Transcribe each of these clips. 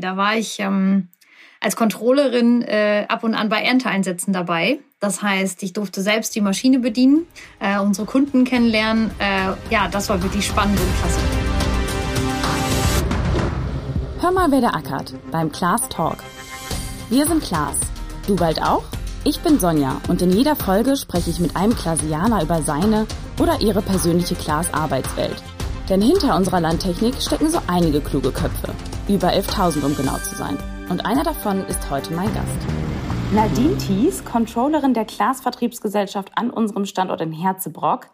Da war ich ähm, als Controllerin äh, ab und an bei Ernteeinsätzen dabei. Das heißt, ich durfte selbst die Maschine bedienen, äh, unsere Kunden kennenlernen. Äh, ja, das war wirklich spannend und klasse. Hör mal, wer der ackert beim Class Talk. Wir sind Klaas. Du bald auch? Ich bin Sonja und in jeder Folge spreche ich mit einem Klasianer über seine oder ihre persönliche Klaas-Arbeitswelt. Denn hinter unserer Landtechnik stecken so einige kluge Köpfe. Über 11.000, um genau zu sein. Und einer davon ist heute mein Gast. Nadine Thies, Controllerin der Klaas-Vertriebsgesellschaft an unserem Standort in Herzebrock.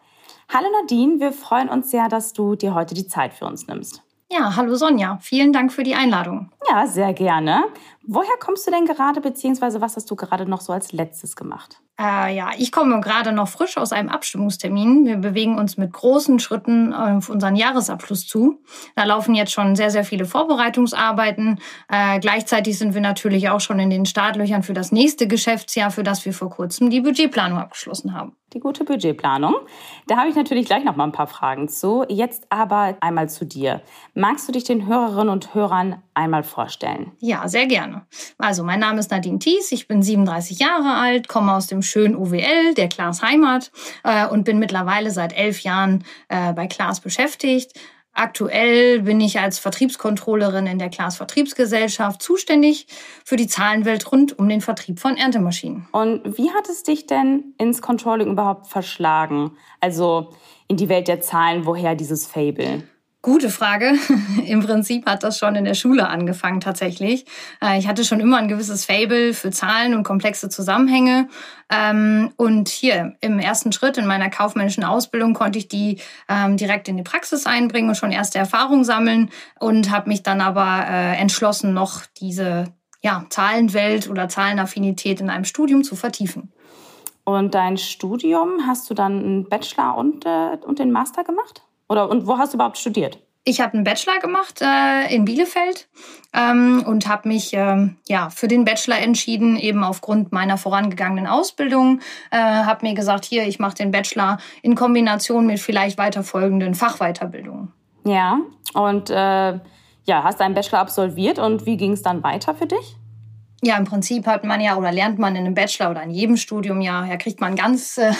Hallo Nadine, wir freuen uns sehr, dass du dir heute die Zeit für uns nimmst. Ja, hallo Sonja. Vielen Dank für die Einladung. Ja, sehr gerne. Woher kommst du denn gerade, beziehungsweise was hast du gerade noch so als letztes gemacht? Äh, ja, ich komme gerade noch frisch aus einem Abstimmungstermin. Wir bewegen uns mit großen Schritten auf unseren Jahresabschluss zu. Da laufen jetzt schon sehr, sehr viele Vorbereitungsarbeiten. Äh, gleichzeitig sind wir natürlich auch schon in den Startlöchern für das nächste Geschäftsjahr, für das wir vor kurzem die Budgetplanung abgeschlossen haben. Die gute Budgetplanung. Da habe ich natürlich gleich noch mal ein paar Fragen zu. Jetzt aber einmal zu dir. Magst du dich den Hörerinnen und Hörern einmal vorstellen? Ja, sehr gerne. Also, mein Name ist Nadine Thies, ich bin 37 Jahre alt, komme aus dem schönen UWL, der Klaas Heimat, äh, und bin mittlerweile seit elf Jahren äh, bei Klaas beschäftigt. Aktuell bin ich als Vertriebskontrollerin in der Klaas Vertriebsgesellschaft zuständig für die Zahlenwelt rund um den Vertrieb von Erntemaschinen. Und wie hat es dich denn ins Controlling überhaupt verschlagen? Also in die Welt der Zahlen, woher dieses Fable? Gute Frage. Im Prinzip hat das schon in der Schule angefangen tatsächlich. Äh, ich hatte schon immer ein gewisses Fable für Zahlen und komplexe Zusammenhänge. Ähm, und hier im ersten Schritt in meiner kaufmännischen Ausbildung konnte ich die ähm, direkt in die Praxis einbringen und schon erste Erfahrungen sammeln und habe mich dann aber äh, entschlossen, noch diese ja, Zahlenwelt oder Zahlenaffinität in einem Studium zu vertiefen. Und dein Studium, hast du dann einen Bachelor und, äh, und den Master gemacht? Oder und wo hast du überhaupt studiert? Ich habe einen Bachelor gemacht äh, in Bielefeld ähm, und habe mich ähm, ja für den Bachelor entschieden, eben aufgrund meiner vorangegangenen Ausbildung. Äh, habe mir gesagt, hier, ich mache den Bachelor in Kombination mit vielleicht weiterfolgenden Fachweiterbildungen. Ja, und äh, ja, hast deinen Bachelor absolviert und wie ging es dann weiter für dich? Ja, im Prinzip hat man ja oder lernt man in einem Bachelor oder in jedem Studium ja, ja kriegt man einen ganz äh,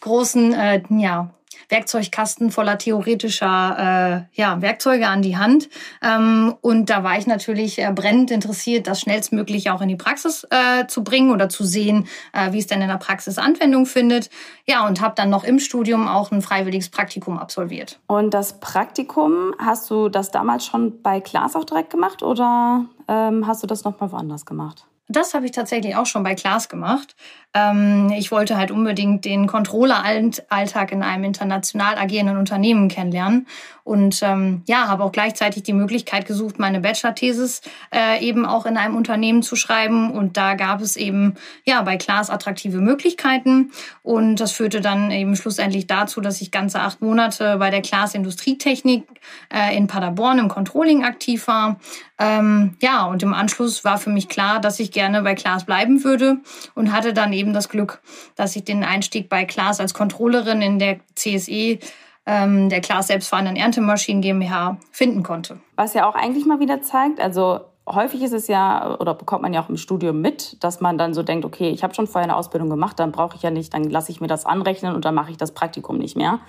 großen äh, ja, Werkzeugkasten voller theoretischer äh, ja, Werkzeuge an die Hand. Ähm, und da war ich natürlich äh, brennend interessiert, das schnellstmöglich auch in die Praxis äh, zu bringen oder zu sehen, äh, wie es denn in der Praxis Anwendung findet. Ja, und habe dann noch im Studium auch ein freiwilliges Praktikum absolviert. Und das Praktikum, hast du das damals schon bei Klaas auch direkt gemacht oder ähm, hast du das noch mal woanders gemacht? Das habe ich tatsächlich auch schon bei Klaas gemacht. Ähm, ich wollte halt unbedingt den Controller-Alltag in einem international agierenden Unternehmen kennenlernen. Und ähm, ja, habe auch gleichzeitig die Möglichkeit gesucht, meine Bachelor-Thesis äh, eben auch in einem Unternehmen zu schreiben. Und da gab es eben ja bei Klaas attraktive Möglichkeiten. Und das führte dann eben schlussendlich dazu, dass ich ganze acht Monate bei der Klaas Industrietechnik äh, in Paderborn im Controlling aktiv war. Ähm, ja, und im Anschluss war für mich klar, dass ich gerne bei Klaas bleiben würde und hatte dann eben das Glück, dass ich den Einstieg bei Klaas als Controllerin in der CSE ähm, der Klaas selbstfahrenden Erntemaschinen GmbH finden konnte. Was ja auch eigentlich mal wieder zeigt, also häufig ist es ja, oder bekommt man ja auch im Studium mit, dass man dann so denkt, okay, ich habe schon vorher eine Ausbildung gemacht, dann brauche ich ja nicht, dann lasse ich mir das anrechnen und dann mache ich das Praktikum nicht mehr.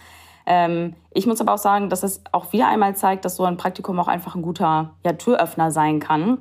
Ähm, ich muss aber auch sagen, dass es auch wieder einmal zeigt, dass so ein Praktikum auch einfach ein guter ja, Türöffner sein kann.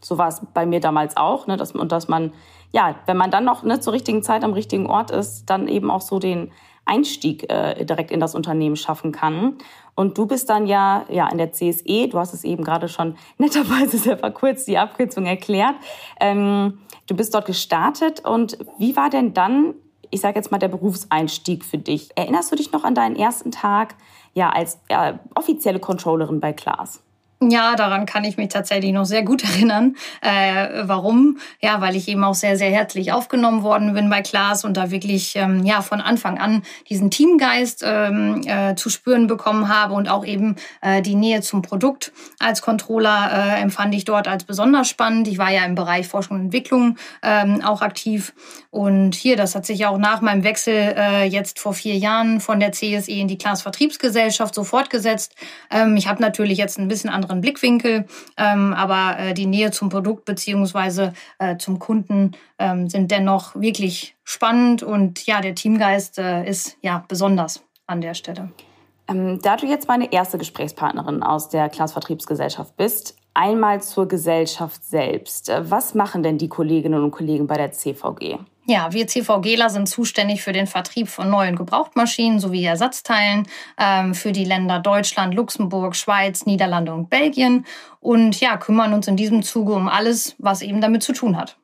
So war es bei mir damals auch. Ne, dass, und dass man, ja, wenn man dann noch ne, zur richtigen Zeit am richtigen Ort ist, dann eben auch so den Einstieg äh, direkt in das Unternehmen schaffen kann. Und du bist dann ja, ja in der CSE, du hast es eben gerade schon netterweise sehr verkürzt die Abkürzung erklärt. Ähm, du bist dort gestartet und wie war denn dann ich sage jetzt mal, der Berufseinstieg für dich. Erinnerst du dich noch an deinen ersten Tag ja, als äh, offizielle Controllerin bei Klaas? Ja, daran kann ich mich tatsächlich noch sehr gut erinnern. Äh, warum? Ja, weil ich eben auch sehr, sehr herzlich aufgenommen worden bin bei Klaas und da wirklich ähm, ja von Anfang an diesen Teamgeist ähm, äh, zu spüren bekommen habe und auch eben äh, die Nähe zum Produkt als Controller äh, empfand ich dort als besonders spannend. Ich war ja im Bereich Forschung und Entwicklung ähm, auch aktiv und hier, das hat sich auch nach meinem Wechsel äh, jetzt vor vier Jahren von der CSE in die Klaas Vertriebsgesellschaft so fortgesetzt. Ähm, ich habe natürlich jetzt ein bisschen andere anderen Blickwinkel. Ähm, aber äh, die Nähe zum Produkt beziehungsweise äh, zum Kunden ähm, sind dennoch wirklich spannend und ja, der Teamgeist äh, ist ja besonders an der Stelle. Ähm, da du jetzt meine erste Gesprächspartnerin aus der Klaas Vertriebsgesellschaft bist, einmal zur Gesellschaft selbst. Was machen denn die Kolleginnen und Kollegen bei der CVG? Ja, wir CVGler sind zuständig für den Vertrieb von neuen Gebrauchtmaschinen sowie Ersatzteilen ähm, für die Länder Deutschland, Luxemburg, Schweiz, Niederlande und Belgien und ja, kümmern uns in diesem Zuge um alles, was eben damit zu tun hat.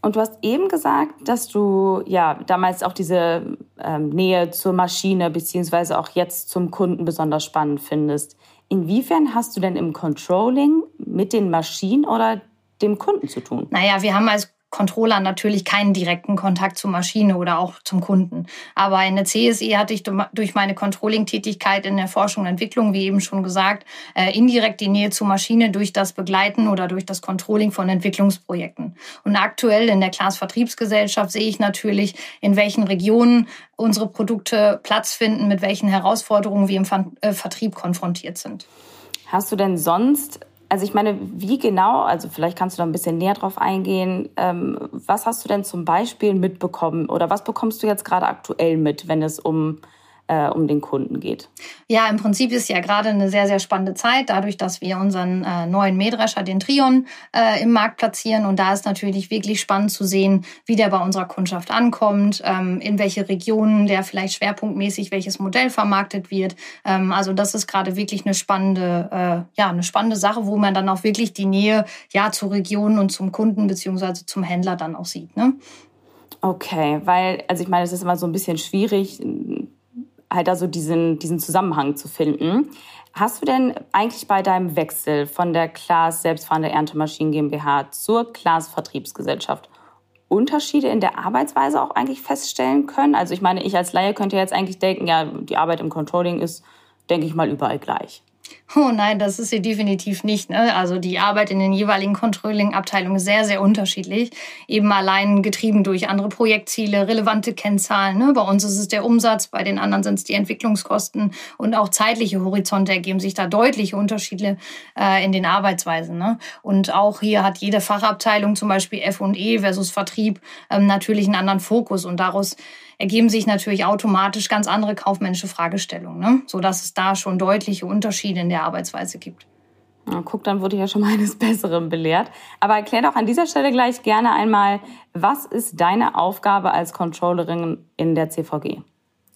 Und du hast eben gesagt, dass du ja damals auch diese ähm, Nähe zur Maschine beziehungsweise auch jetzt zum Kunden besonders spannend findest. Inwiefern hast du denn im Controlling mit den Maschinen oder dem Kunden zu tun? Naja, wir haben als Controller natürlich keinen direkten Kontakt zur Maschine oder auch zum Kunden. Aber in der CSE hatte ich durch meine Controlling-Tätigkeit in der Forschung und Entwicklung, wie eben schon gesagt, äh, indirekt die Nähe zur Maschine durch das Begleiten oder durch das Controlling von Entwicklungsprojekten. Und aktuell in der Class Vertriebsgesellschaft sehe ich natürlich, in welchen Regionen unsere Produkte Platz finden, mit welchen Herausforderungen wir im äh, Vertrieb konfrontiert sind. Hast du denn sonst also ich meine, wie genau, also vielleicht kannst du da ein bisschen näher drauf eingehen, ähm, was hast du denn zum Beispiel mitbekommen oder was bekommst du jetzt gerade aktuell mit, wenn es um äh, um den Kunden geht. Ja, im Prinzip ist ja gerade eine sehr, sehr spannende Zeit, dadurch, dass wir unseren äh, neuen Mähdrescher, den Trion, äh, im Markt platzieren. Und da ist natürlich wirklich spannend zu sehen, wie der bei unserer Kundschaft ankommt, ähm, in welche Regionen der vielleicht schwerpunktmäßig welches Modell vermarktet wird. Ähm, also das ist gerade wirklich eine spannende, äh, ja, eine spannende Sache, wo man dann auch wirklich die Nähe ja zur Region und zum Kunden beziehungsweise zum Händler dann auch sieht. Ne? Okay, weil, also ich meine, es ist immer so ein bisschen schwierig, halt also diesen, diesen Zusammenhang zu finden. Hast du denn eigentlich bei deinem Wechsel von der Klaas Selbstfahrende Erntemaschinen GmbH zur Klaas Vertriebsgesellschaft Unterschiede in der Arbeitsweise auch eigentlich feststellen können? Also ich meine, ich als Laie könnte jetzt eigentlich denken, ja, die Arbeit im Controlling ist, denke ich mal, überall gleich. Oh nein, das ist sie definitiv nicht. Ne? Also die Arbeit in den jeweiligen Controlling-Abteilungen ist sehr, sehr unterschiedlich. Eben allein getrieben durch andere Projektziele, relevante Kennzahlen. Ne? Bei uns ist es der Umsatz, bei den anderen sind es die Entwicklungskosten und auch zeitliche Horizonte ergeben sich da deutliche Unterschiede äh, in den Arbeitsweisen. Ne? Und auch hier hat jede Fachabteilung, zum Beispiel F&E versus Vertrieb, ähm, natürlich einen anderen Fokus und daraus ergeben sich natürlich automatisch ganz andere kaufmännische Fragestellungen, ne? sodass es da schon deutliche Unterschiede in der Arbeitsweise gibt. Na, guck, dann wurde ich ja schon mal eines Besseren belehrt. Aber erklär doch an dieser Stelle gleich gerne einmal, was ist deine Aufgabe als Controllerin in der CVG?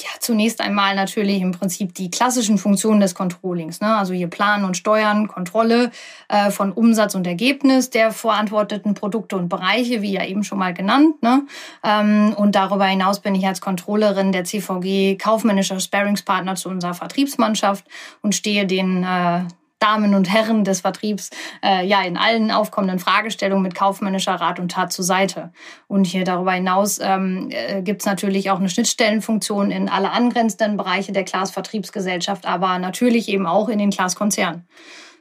Ja, zunächst einmal natürlich im Prinzip die klassischen Funktionen des Controllings. Ne? Also hier Planen und Steuern, Kontrolle äh, von Umsatz und Ergebnis der verantworteten Produkte und Bereiche, wie ja eben schon mal genannt. Ne? Ähm, und darüber hinaus bin ich als Controllerin der CVG kaufmännischer Sparingspartner zu unserer Vertriebsmannschaft und stehe den äh, Damen und Herren des Vertriebs äh, ja in allen aufkommenden Fragestellungen mit kaufmännischer Rat und Tat zur Seite. Und hier darüber hinaus ähm, äh, gibt es natürlich auch eine Schnittstellenfunktion in alle angrenzenden Bereiche der Klaas Vertriebsgesellschaft, aber natürlich eben auch in den Klaas Konzern.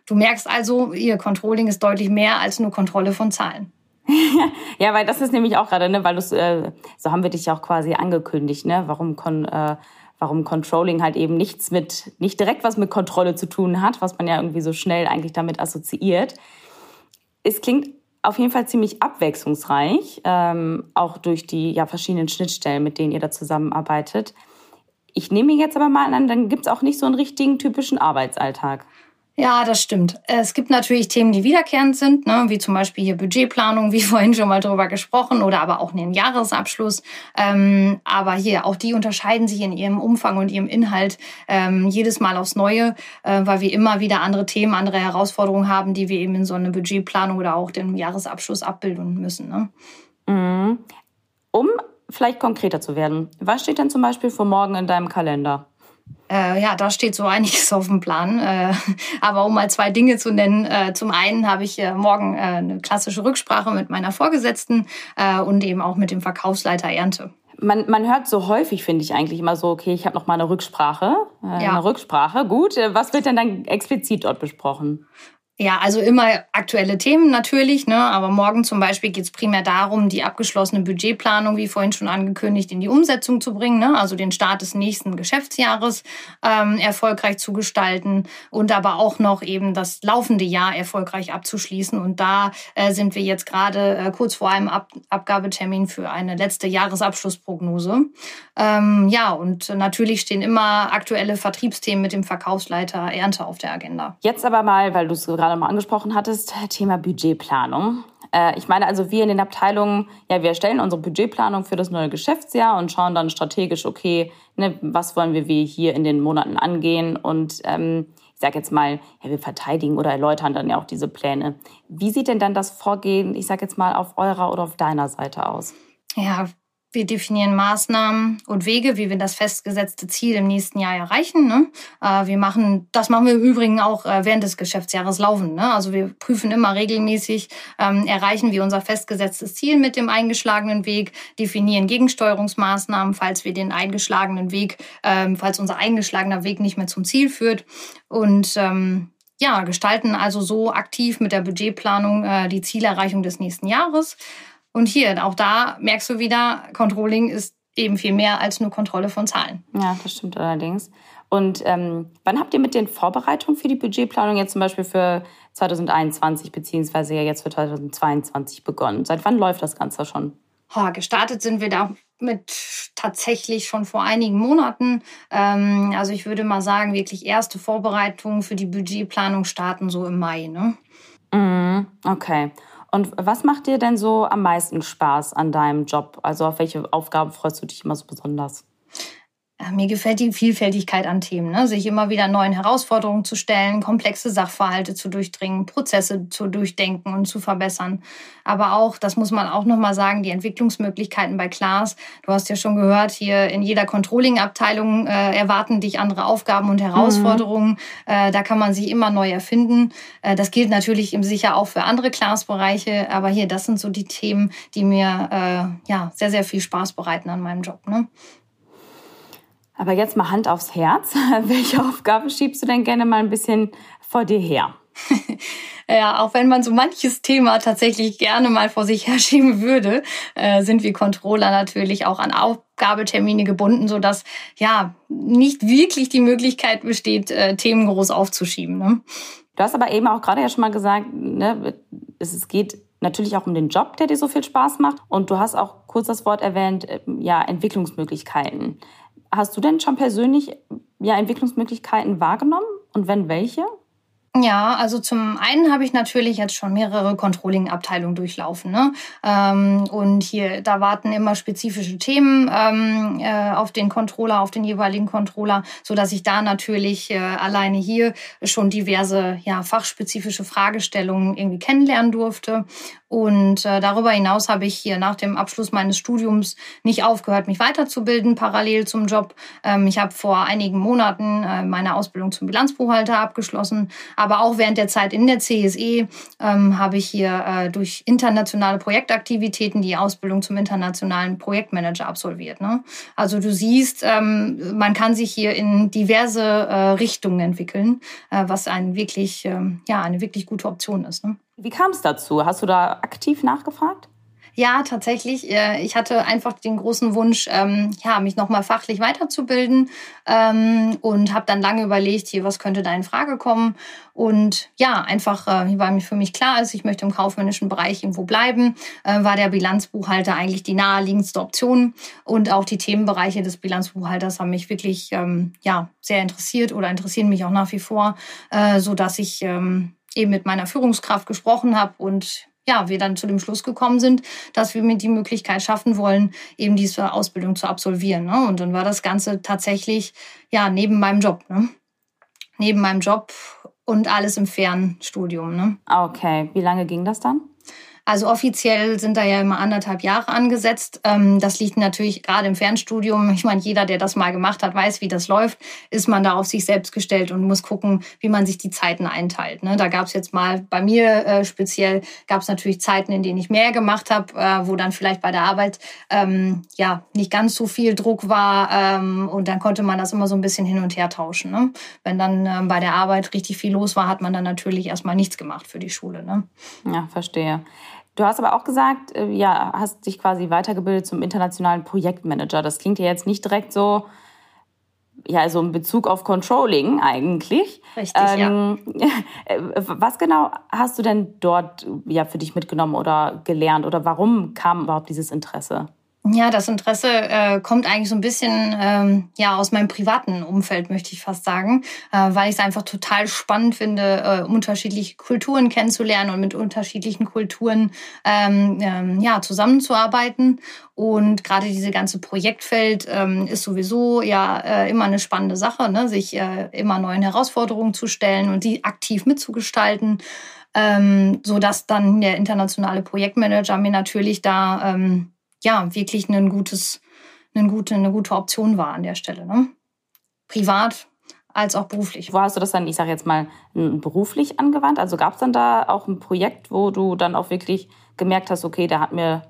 Du merkst also, ihr Controlling ist deutlich mehr als nur Kontrolle von Zahlen. ja, weil das ist nämlich auch gerade, ne, weil äh, so haben wir dich ja auch quasi angekündigt, ne, warum kon, äh, warum Controlling halt eben nichts mit, nicht direkt was mit Kontrolle zu tun hat, was man ja irgendwie so schnell eigentlich damit assoziiert. Es klingt auf jeden Fall ziemlich abwechslungsreich, ähm, auch durch die ja, verschiedenen Schnittstellen, mit denen ihr da zusammenarbeitet. Ich nehme jetzt aber mal an, dann gibt es auch nicht so einen richtigen typischen Arbeitsalltag. Ja, das stimmt. Es gibt natürlich Themen, die wiederkehrend sind, ne, wie zum Beispiel hier Budgetplanung, wie vorhin schon mal drüber gesprochen, oder aber auch einen Jahresabschluss. Ähm, aber hier, auch die unterscheiden sich in ihrem Umfang und ihrem Inhalt ähm, jedes Mal aufs Neue, äh, weil wir immer wieder andere Themen, andere Herausforderungen haben, die wir eben in so eine Budgetplanung oder auch den Jahresabschluss abbilden müssen. Ne? Mhm. Um vielleicht konkreter zu werden, was steht denn zum Beispiel für morgen in deinem Kalender? Äh, ja, da steht so einiges auf dem Plan. Äh, aber um mal zwei Dinge zu nennen. Äh, zum einen habe ich äh, morgen äh, eine klassische Rücksprache mit meiner Vorgesetzten äh, und eben auch mit dem Verkaufsleiter Ernte. Man, man hört so häufig, finde ich eigentlich immer so, okay, ich habe noch mal eine Rücksprache. ja. Eine Rücksprache, gut. Was wird denn dann explizit dort besprochen? Ja, also immer aktuelle Themen natürlich, ne? aber morgen zum Beispiel geht es primär darum, die abgeschlossene Budgetplanung, wie vorhin schon angekündigt, in die Umsetzung zu bringen, ne? also den Start des nächsten Geschäftsjahres ähm, erfolgreich zu gestalten und aber auch noch eben das laufende Jahr erfolgreich abzuschließen. Und da äh, sind wir jetzt gerade äh, kurz vor einem Ab Abgabetermin für eine letzte Jahresabschlussprognose. Ähm, ja, und natürlich stehen immer aktuelle Vertriebsthemen mit dem Verkaufsleiter Ernte auf der Agenda. Jetzt aber mal, weil du es gerade gerade mal angesprochen hattest, Thema Budgetplanung. Äh, ich meine also, wir in den Abteilungen, ja, wir erstellen unsere Budgetplanung für das neue Geschäftsjahr und schauen dann strategisch, okay, ne, was wollen wir wie hier in den Monaten angehen und ähm, ich sage jetzt mal, ja, wir verteidigen oder erläutern dann ja auch diese Pläne. Wie sieht denn dann das Vorgehen, ich sage jetzt mal, auf eurer oder auf deiner Seite aus? Ja, wir definieren Maßnahmen und Wege, wie wir das festgesetzte Ziel im nächsten Jahr erreichen. Ne? Äh, wir machen, das machen wir im Übrigen auch äh, während des Geschäftsjahres laufen. Ne? Also wir prüfen immer regelmäßig, ähm, erreichen wir unser festgesetztes Ziel mit dem eingeschlagenen Weg, definieren Gegensteuerungsmaßnahmen, falls wir den eingeschlagenen Weg, ähm, falls unser eingeschlagener Weg nicht mehr zum Ziel führt und ähm, ja, gestalten also so aktiv mit der Budgetplanung äh, die Zielerreichung des nächsten Jahres. Und hier, auch da merkst du wieder, Controlling ist eben viel mehr als nur Kontrolle von Zahlen. Ja, das stimmt allerdings. Und ähm, wann habt ihr mit den Vorbereitungen für die Budgetplanung jetzt zum Beispiel für 2021 beziehungsweise ja jetzt für 2022 begonnen? Seit wann läuft das Ganze schon? Oh, gestartet sind wir da mit tatsächlich schon vor einigen Monaten. Ähm, also ich würde mal sagen, wirklich erste Vorbereitungen für die Budgetplanung starten so im Mai. Ne? Mm, okay. Und was macht dir denn so am meisten Spaß an deinem Job? Also auf welche Aufgaben freust du dich immer so besonders? Mir gefällt die Vielfältigkeit an Themen, ne? sich immer wieder neuen Herausforderungen zu stellen, komplexe Sachverhalte zu durchdringen, Prozesse zu durchdenken und zu verbessern. Aber auch, das muss man auch nochmal sagen, die Entwicklungsmöglichkeiten bei Klaas. Du hast ja schon gehört, hier in jeder Controlling-Abteilung äh, erwarten dich andere Aufgaben und Herausforderungen. Mhm. Äh, da kann man sich immer neu erfinden. Äh, das gilt natürlich im sicher auch für andere Klaas-Bereiche. Aber hier, das sind so die Themen, die mir äh, ja sehr, sehr viel Spaß bereiten an meinem Job. Ne? Aber jetzt mal Hand aufs Herz. Welche Aufgabe schiebst du denn gerne mal ein bisschen vor dir her? ja, auch wenn man so manches Thema tatsächlich gerne mal vor sich herschieben würde, äh, sind wir Controller natürlich auch an Aufgabetermine gebunden, sodass ja nicht wirklich die Möglichkeit besteht, äh, Themen groß aufzuschieben. Ne? Du hast aber eben auch gerade ja schon mal gesagt, ne, es geht natürlich auch um den Job, der dir so viel Spaß macht. Und du hast auch kurz das Wort erwähnt, äh, ja, Entwicklungsmöglichkeiten. Hast du denn schon persönlich ja, Entwicklungsmöglichkeiten wahrgenommen und wenn welche? Ja, also zum einen habe ich natürlich jetzt schon mehrere Controlling-Abteilungen durchlaufen. Ne? Ähm, und hier, da warten immer spezifische Themen ähm, äh, auf den Controller, auf den jeweiligen Controller, so dass ich da natürlich äh, alleine hier schon diverse ja, fachspezifische Fragestellungen irgendwie kennenlernen durfte. Und äh, darüber hinaus habe ich hier nach dem Abschluss meines Studiums nicht aufgehört, mich weiterzubilden, parallel zum Job. Ähm, ich habe vor einigen Monaten äh, meine Ausbildung zum Bilanzbuchhalter abgeschlossen. Aber auch während der Zeit in der CSE ähm, habe ich hier äh, durch internationale Projektaktivitäten die Ausbildung zum internationalen Projektmanager absolviert. Ne? Also du siehst, ähm, man kann sich hier in diverse äh, Richtungen entwickeln, äh, was ein wirklich, ähm, ja, eine wirklich gute Option ist. Ne? Wie kam es dazu? Hast du da aktiv nachgefragt? Ja, tatsächlich. Äh, ich hatte einfach den großen Wunsch, ähm, ja, mich nochmal fachlich weiterzubilden ähm, und habe dann lange überlegt, hier, was könnte da in Frage kommen. Und ja, einfach, äh, weil für mich klar ist, ich möchte im kaufmännischen Bereich irgendwo bleiben, äh, war der Bilanzbuchhalter eigentlich die naheliegendste Option. Und auch die Themenbereiche des Bilanzbuchhalters haben mich wirklich ähm, ja, sehr interessiert oder interessieren mich auch nach wie vor, äh, so dass ich ähm, eben mit meiner Führungskraft gesprochen habe und ja, wir dann zu dem Schluss gekommen sind, dass wir mir die Möglichkeit schaffen wollen, eben diese Ausbildung zu absolvieren. Ne? Und dann war das Ganze tatsächlich ja neben meinem Job, ne? neben meinem Job und alles im Fernstudium. Ne? Okay, wie lange ging das dann? Also offiziell sind da ja immer anderthalb Jahre angesetzt. Ähm, das liegt natürlich gerade im Fernstudium. Ich meine, jeder, der das mal gemacht hat, weiß, wie das läuft. Ist man da auf sich selbst gestellt und muss gucken, wie man sich die Zeiten einteilt. Ne? Da gab es jetzt mal bei mir äh, speziell gab es natürlich Zeiten, in denen ich mehr gemacht habe, äh, wo dann vielleicht bei der Arbeit ähm, ja nicht ganz so viel Druck war ähm, und dann konnte man das immer so ein bisschen hin und her tauschen. Ne? Wenn dann bei der Arbeit richtig viel los war, hat man dann natürlich erstmal nichts gemacht für die Schule. Ne? Ja, verstehe. Du hast aber auch gesagt, äh, ja, hast dich quasi weitergebildet zum internationalen Projektmanager. Das klingt ja jetzt nicht direkt so, ja, also in Bezug auf Controlling eigentlich. Richtig, ähm, ja. Was genau hast du denn dort ja für dich mitgenommen oder gelernt oder warum kam überhaupt dieses Interesse? Ja, das Interesse äh, kommt eigentlich so ein bisschen ähm, ja aus meinem privaten Umfeld, möchte ich fast sagen, äh, weil ich es einfach total spannend finde, äh, unterschiedliche Kulturen kennenzulernen und mit unterschiedlichen Kulturen ähm, ähm, ja zusammenzuarbeiten. Und gerade diese ganze Projektfeld ähm, ist sowieso ja äh, immer eine spannende Sache, ne? sich äh, immer neuen Herausforderungen zu stellen und die aktiv mitzugestalten. Ähm, so dass dann der internationale Projektmanager mir natürlich da ähm, ja wirklich ein gutes, eine gute, eine gute Option war an der Stelle. Ne? Privat als auch beruflich. Wo hast du das dann, ich sage jetzt mal, beruflich angewandt? Also gab es dann da auch ein Projekt, wo du dann auch wirklich gemerkt hast, okay, der hat mir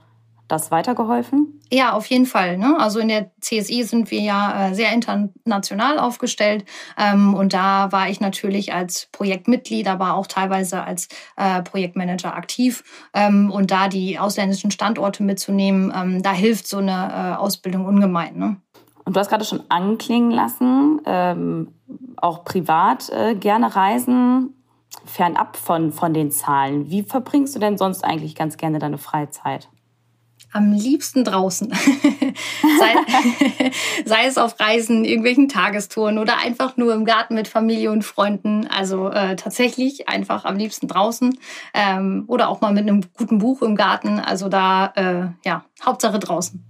das weitergeholfen? Ja, auf jeden Fall. Ne? Also in der CSI sind wir ja äh, sehr international aufgestellt. Ähm, und da war ich natürlich als Projektmitglied, aber auch teilweise als äh, Projektmanager aktiv. Ähm, und da die ausländischen Standorte mitzunehmen, ähm, da hilft so eine äh, Ausbildung ungemein. Ne? Und du hast gerade schon anklingen lassen, ähm, auch privat äh, gerne reisen, fernab von, von den Zahlen. Wie verbringst du denn sonst eigentlich ganz gerne deine Freizeit? Am liebsten draußen. sei, sei, es auf Reisen, irgendwelchen Tagestouren oder einfach nur im Garten mit Familie und Freunden. Also äh, tatsächlich einfach am liebsten draußen ähm, oder auch mal mit einem guten Buch im Garten. Also da, äh, ja, Hauptsache draußen.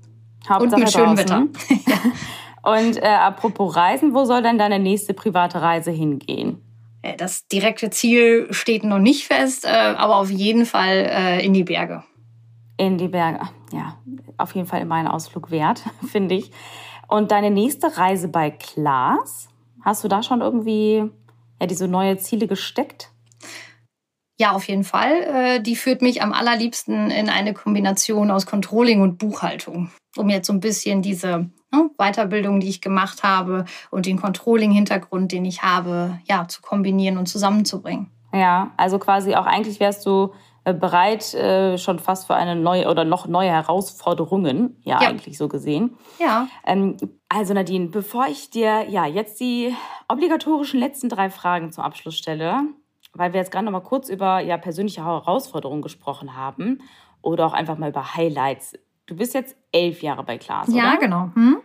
Hauptsache und mit schönem Wetter. und äh, apropos Reisen, wo soll denn deine nächste private Reise hingehen? Äh, das direkte Ziel steht noch nicht fest, äh, aber auf jeden Fall äh, in die Berge in die Berge. Ja, auf jeden Fall immer ein Ausflug wert, finde ich. Und deine nächste Reise bei Klaas, hast du da schon irgendwie ja, diese neue Ziele gesteckt? Ja, auf jeden Fall. Äh, die führt mich am allerliebsten in eine Kombination aus Controlling und Buchhaltung, um jetzt so ein bisschen diese ne, Weiterbildung, die ich gemacht habe und den Controlling-Hintergrund, den ich habe, ja, zu kombinieren und zusammenzubringen. Ja, also quasi auch eigentlich wärst du bereit äh, schon fast für eine neue oder noch neue Herausforderungen, ja, ja. eigentlich so gesehen. Ja. Ähm, also Nadine, bevor ich dir ja jetzt die obligatorischen letzten drei Fragen zum Abschluss stelle, weil wir jetzt gerade noch mal kurz über ja persönliche Herausforderungen gesprochen haben oder auch einfach mal über Highlights. Du bist jetzt elf Jahre bei Klaas, Ja, oder? genau. Hm?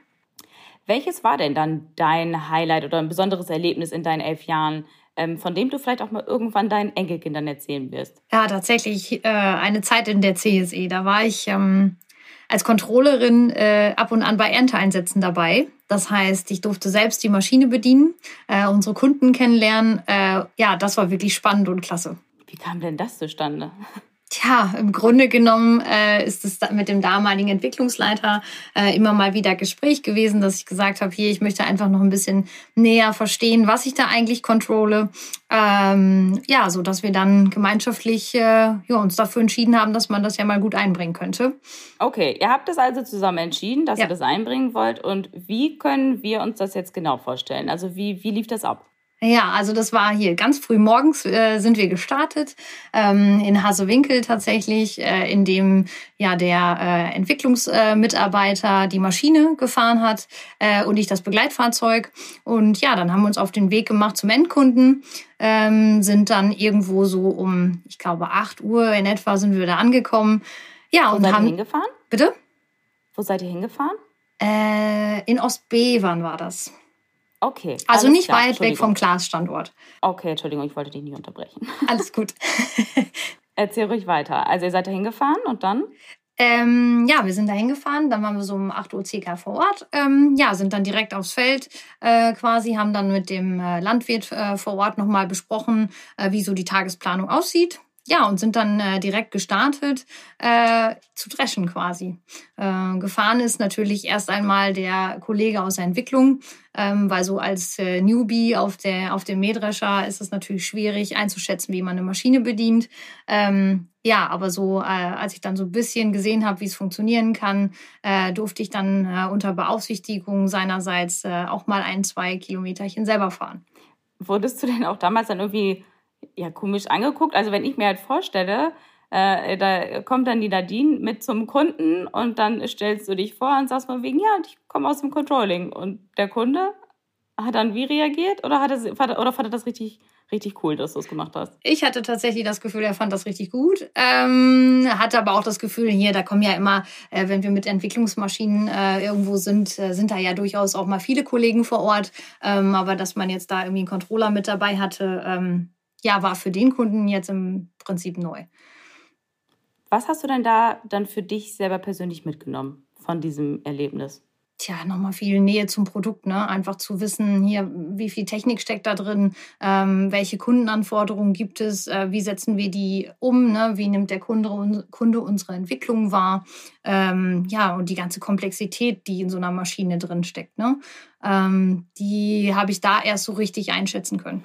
Welches war denn dann dein Highlight oder ein besonderes Erlebnis in deinen elf Jahren? Ähm, von dem du vielleicht auch mal irgendwann deinen Enkelkindern erzählen wirst. Ja, tatsächlich äh, eine Zeit in der CSE. Da war ich ähm, als Controllerin äh, ab und an bei Ernteeinsätzen dabei. Das heißt, ich durfte selbst die Maschine bedienen, äh, unsere Kunden kennenlernen. Äh, ja, das war wirklich spannend und klasse. Wie kam denn das zustande? Tja, im Grunde genommen äh, ist es mit dem damaligen Entwicklungsleiter äh, immer mal wieder Gespräch gewesen, dass ich gesagt habe, hier, ich möchte einfach noch ein bisschen näher verstehen, was ich da eigentlich controle. Ähm, ja, so dass wir dann gemeinschaftlich äh, ja, uns dafür entschieden haben, dass man das ja mal gut einbringen könnte. Okay, ihr habt das also zusammen entschieden, dass ja. ihr das einbringen wollt. Und wie können wir uns das jetzt genau vorstellen? Also wie, wie lief das ab? Ja, also das war hier ganz früh morgens äh, sind wir gestartet ähm, in Hasewinkel tatsächlich, äh, in dem ja der äh, Entwicklungsmitarbeiter die Maschine gefahren hat äh, und ich das Begleitfahrzeug. Und ja, dann haben wir uns auf den Weg gemacht zum Endkunden, ähm, sind dann irgendwo so um, ich glaube, 8 Uhr in etwa sind wir da angekommen. Ja, Wo und seid haben. Ihr hingefahren? Bitte? Wo seid ihr hingefahren? Äh, in Ostbevern war das. Okay. Also nicht klar, weit weg vom Glasstandort. Okay, Entschuldigung, ich wollte dich nicht unterbrechen. Alles gut. Erzähl ruhig weiter. Also ihr seid da hingefahren und dann? Ähm, ja, wir sind da hingefahren, dann waren wir so um 8 Uhr circa vor Ort. Ähm, ja, sind dann direkt aufs Feld äh, quasi, haben dann mit dem äh, Landwirt äh, vor Ort nochmal besprochen, äh, wie so die Tagesplanung aussieht. Ja, und sind dann äh, direkt gestartet äh, zu dreschen quasi. Äh, gefahren ist natürlich erst einmal der Kollege aus der Entwicklung, ähm, weil so als äh, Newbie auf, der, auf dem Mähdrescher ist es natürlich schwierig einzuschätzen, wie man eine Maschine bedient. Ähm, ja, aber so, äh, als ich dann so ein bisschen gesehen habe, wie es funktionieren kann, äh, durfte ich dann unter Beaufsichtigung seinerseits auch mal ein, zwei Kilometerchen selber fahren. Wurdest du denn auch damals dann irgendwie ja, komisch angeguckt. Also wenn ich mir halt vorstelle, äh, da kommt dann die Nadine mit zum Kunden und dann stellst du dich vor und sagst mal wegen, ja, ich komme aus dem Controlling. Und der Kunde hat dann wie reagiert oder, hat es, oder fand er das richtig, richtig cool, dass du es gemacht hast? Ich hatte tatsächlich das Gefühl, er fand das richtig gut. Ähm, hatte aber auch das Gefühl, hier, da kommen ja immer, äh, wenn wir mit Entwicklungsmaschinen äh, irgendwo sind, äh, sind da ja durchaus auch mal viele Kollegen vor Ort. Ähm, aber dass man jetzt da irgendwie einen Controller mit dabei hatte, ähm, ja, war für den Kunden jetzt im Prinzip neu. Was hast du denn da dann für dich selber persönlich mitgenommen von diesem Erlebnis? Tja, nochmal viel Nähe zum Produkt, ne? Einfach zu wissen, hier, wie viel Technik steckt da drin, ähm, welche Kundenanforderungen gibt es, äh, wie setzen wir die um, ne? Wie nimmt der Kunde, Kunde unsere Entwicklung wahr? Ähm, ja, und die ganze Komplexität, die in so einer Maschine drin steckt, ne? Ähm, die habe ich da erst so richtig einschätzen können.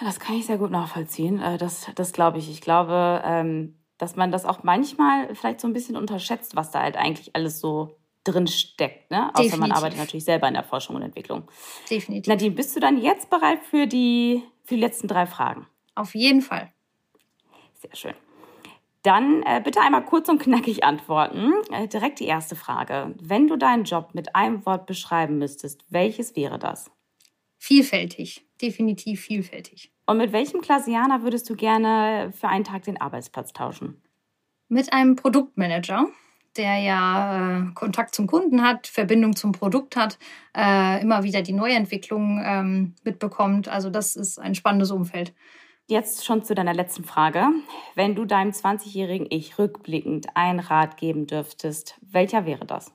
Ja, das kann ich sehr gut nachvollziehen. Äh, das, das glaube ich. Ich glaube, ähm, dass man das auch manchmal vielleicht so ein bisschen unterschätzt, was da halt eigentlich alles so drin steckt. Ne? Definitiv. Außer man arbeitet natürlich selber in der Forschung und Entwicklung. Definitiv. Nadine, bist du dann jetzt bereit für die, für die letzten drei Fragen? Auf jeden Fall. Sehr schön. Dann äh, bitte einmal kurz und knackig antworten. Äh, direkt die erste Frage. Wenn du deinen Job mit einem Wort beschreiben müsstest, welches wäre das? Vielfältig definitiv vielfältig. Und mit welchem Klasianer würdest du gerne für einen Tag den Arbeitsplatz tauschen? Mit einem Produktmanager, der ja äh, Kontakt zum Kunden hat, Verbindung zum Produkt hat, äh, immer wieder die Neuentwicklung ähm, mitbekommt. Also das ist ein spannendes Umfeld. Jetzt schon zu deiner letzten Frage. Wenn du deinem 20-jährigen Ich rückblickend einen Rat geben dürftest, welcher wäre das?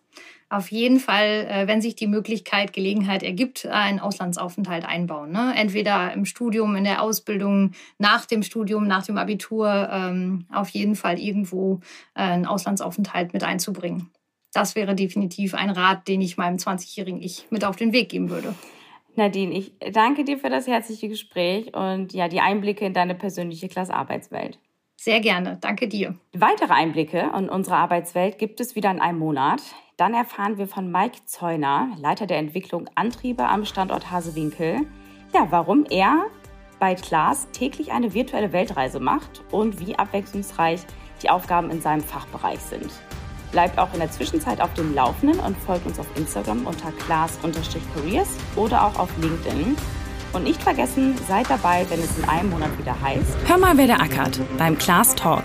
Auf jeden Fall, äh, wenn sich die Möglichkeit, Gelegenheit ergibt, einen Auslandsaufenthalt einbauen. Ne? Entweder im Studium, in der Ausbildung, nach dem Studium, nach dem Abitur, ähm, auf jeden Fall irgendwo äh, einen Auslandsaufenthalt mit einzubringen. Das wäre definitiv ein Rat, den ich meinem 20-jährigen Ich mit auf den Weg geben würde. Nadine, ich danke dir für das herzliche Gespräch und ja, die Einblicke in deine persönliche Klassarbeitswelt. Sehr gerne, danke dir. Weitere Einblicke in unsere Arbeitswelt gibt es wieder in einem Monat. Dann erfahren wir von Mike Zeuner, Leiter der Entwicklung Antriebe am Standort Hasewinkel, ja, warum er bei Klaas täglich eine virtuelle Weltreise macht und wie abwechslungsreich die Aufgaben in seinem Fachbereich sind. Bleibt auch in der Zwischenzeit auf dem Laufenden und folgt uns auf Instagram unter class-careers oder auch auf LinkedIn. Und nicht vergessen, seid dabei, wenn es in einem Monat wieder heißt. Hör mal, wer der ackert beim Class Talk.